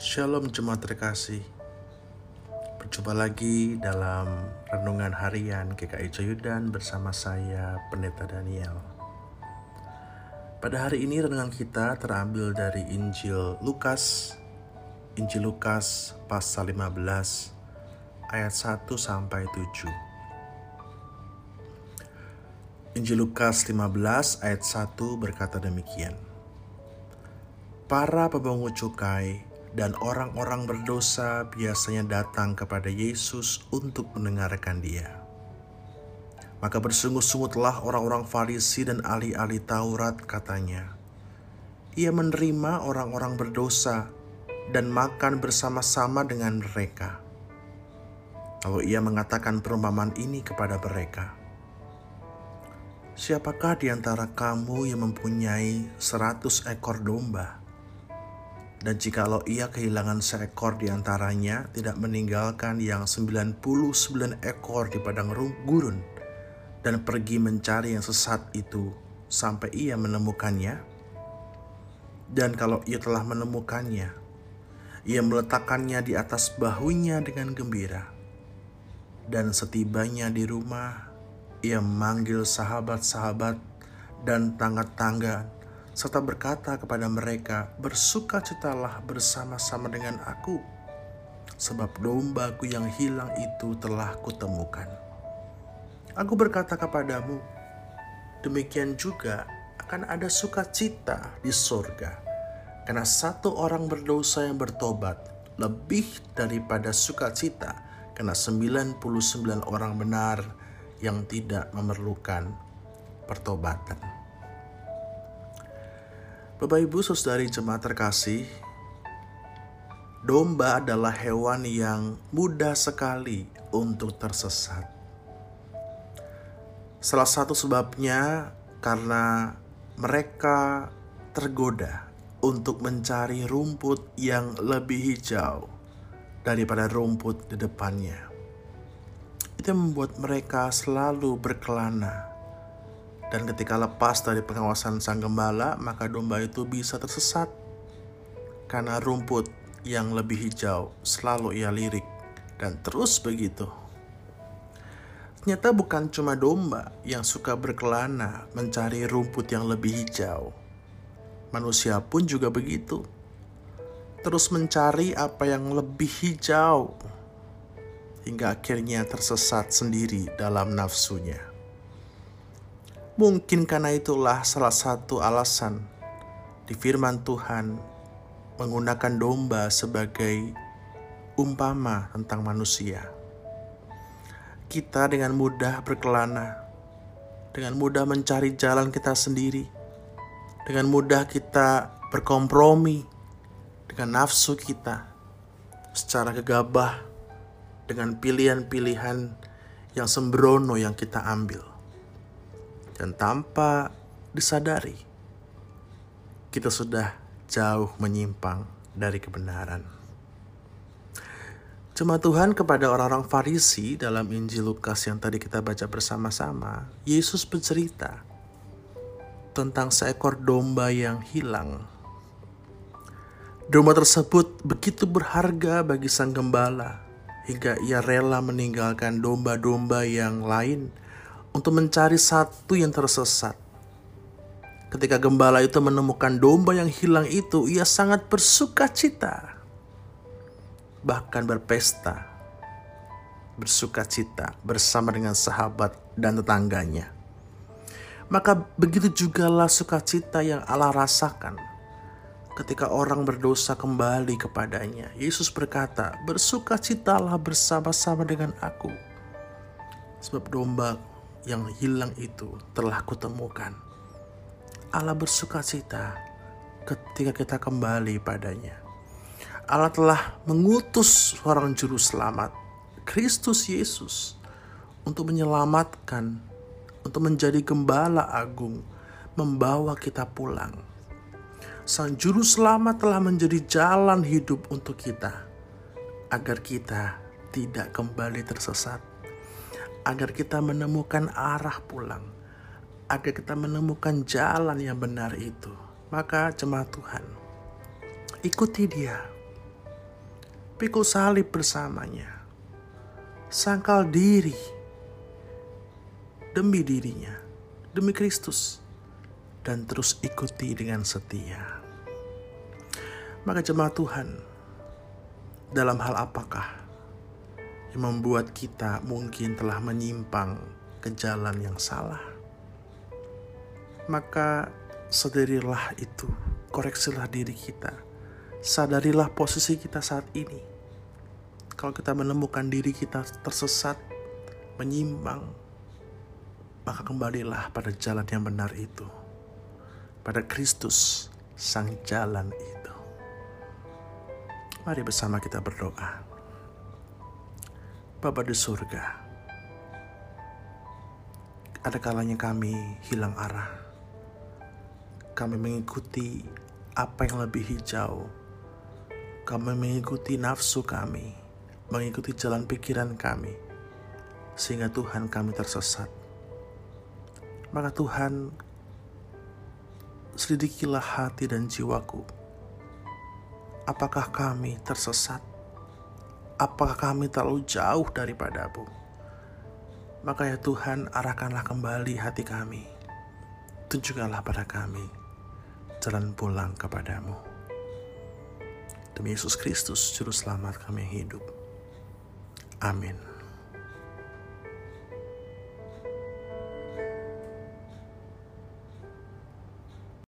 Shalom jemaat terkasih. Berjumpa lagi dalam Renungan Harian GKI Coyudan bersama saya Pendeta Daniel. Pada hari ini renungan kita terambil dari Injil Lukas Injil Lukas pasal 15 ayat 1 sampai 7 Injil Lukas 15 ayat 1 berkata demikian. Para pembangun cukai dan orang-orang berdosa biasanya datang kepada Yesus untuk mendengarkan Dia. Maka bersungut-sungutlah orang-orang Farisi dan ahli-ahli Taurat, katanya. Ia menerima orang-orang berdosa dan makan bersama-sama dengan mereka. Lalu ia mengatakan perumpamaan ini kepada mereka. Siapakah di antara kamu yang mempunyai seratus ekor domba? Dan jikalau ia kehilangan seekor di antaranya, tidak meninggalkan yang 99 ekor di padang gurun, dan pergi mencari yang sesat itu sampai ia menemukannya. Dan kalau ia telah menemukannya, ia meletakkannya di atas bahunya dengan gembira. Dan setibanya di rumah, ia memanggil sahabat-sahabat dan tangga-tangga serta berkata kepada mereka, Bersukacitalah bersama-sama dengan aku, sebab dombaku yang hilang itu telah kutemukan. Aku berkata kepadamu, demikian juga akan ada sukacita di sorga, karena satu orang berdosa yang bertobat lebih daripada sukacita, karena 99 orang benar yang tidak memerlukan pertobatan. Bapak Ibu Saudari Jemaat terkasih, domba adalah hewan yang mudah sekali untuk tersesat. Salah satu sebabnya karena mereka tergoda untuk mencari rumput yang lebih hijau daripada rumput di depannya. Itu membuat mereka selalu berkelana dan ketika lepas dari pengawasan sang gembala, maka domba itu bisa tersesat karena rumput yang lebih hijau selalu ia lirik dan terus begitu. Ternyata bukan cuma domba yang suka berkelana mencari rumput yang lebih hijau. Manusia pun juga begitu. Terus mencari apa yang lebih hijau hingga akhirnya tersesat sendiri dalam nafsunya. Mungkin karena itulah salah satu alasan di firman Tuhan menggunakan domba sebagai umpama tentang manusia. Kita dengan mudah berkelana, dengan mudah mencari jalan kita sendiri, dengan mudah kita berkompromi dengan nafsu kita secara gegabah dengan pilihan-pilihan yang sembrono yang kita ambil dan tanpa disadari kita sudah jauh menyimpang dari kebenaran. Cuma Tuhan kepada orang-orang Farisi dalam Injil Lukas yang tadi kita baca bersama-sama, Yesus bercerita tentang seekor domba yang hilang. Domba tersebut begitu berharga bagi sang gembala hingga ia rela meninggalkan domba-domba yang lain untuk mencari satu yang tersesat. Ketika gembala itu menemukan domba yang hilang itu, ia sangat bersuka cita, bahkan berpesta, bersuka cita bersama dengan sahabat dan tetangganya. Maka begitu jugalah sukacita yang Allah rasakan ketika orang berdosa kembali kepadanya. Yesus berkata, bersukacitalah bersama-sama dengan aku. Sebab domba yang hilang itu telah kutemukan. Allah bersuka cita ketika kita kembali padanya. Allah telah mengutus seorang juru selamat, Kristus Yesus, untuk menyelamatkan, untuk menjadi gembala agung, membawa kita pulang. Sang juru selamat telah menjadi jalan hidup untuk kita, agar kita tidak kembali tersesat agar kita menemukan arah pulang, agar kita menemukan jalan yang benar itu. Maka jemaat Tuhan, ikuti dia. pikul salib bersamanya, sangkal diri demi dirinya, demi Kristus, dan terus ikuti dengan setia. Maka jemaat Tuhan, dalam hal apakah yang membuat kita mungkin telah menyimpang ke jalan yang salah? Maka sadarilah itu, koreksilah diri kita, sadarilah posisi kita saat ini. Kalau kita menemukan diri kita tersesat, menyimpang, maka kembalilah pada jalan yang benar itu, pada Kristus, Sang Jalan itu. Mari bersama kita berdoa. Bapa di surga, ada kalanya kami hilang arah. Kami mengikuti apa yang lebih hijau. Kami mengikuti nafsu kami, mengikuti jalan pikiran kami, sehingga Tuhan kami tersesat maka Tuhan, selidikilah hati dan jiwaku. Apakah kami tersesat? Apakah kami terlalu jauh daripadamu? Maka ya Tuhan, arahkanlah kembali hati kami. Tunjukkanlah pada kami jalan pulang kepadamu. Demi Yesus Kristus, Juru Selamat kami yang hidup. Amin.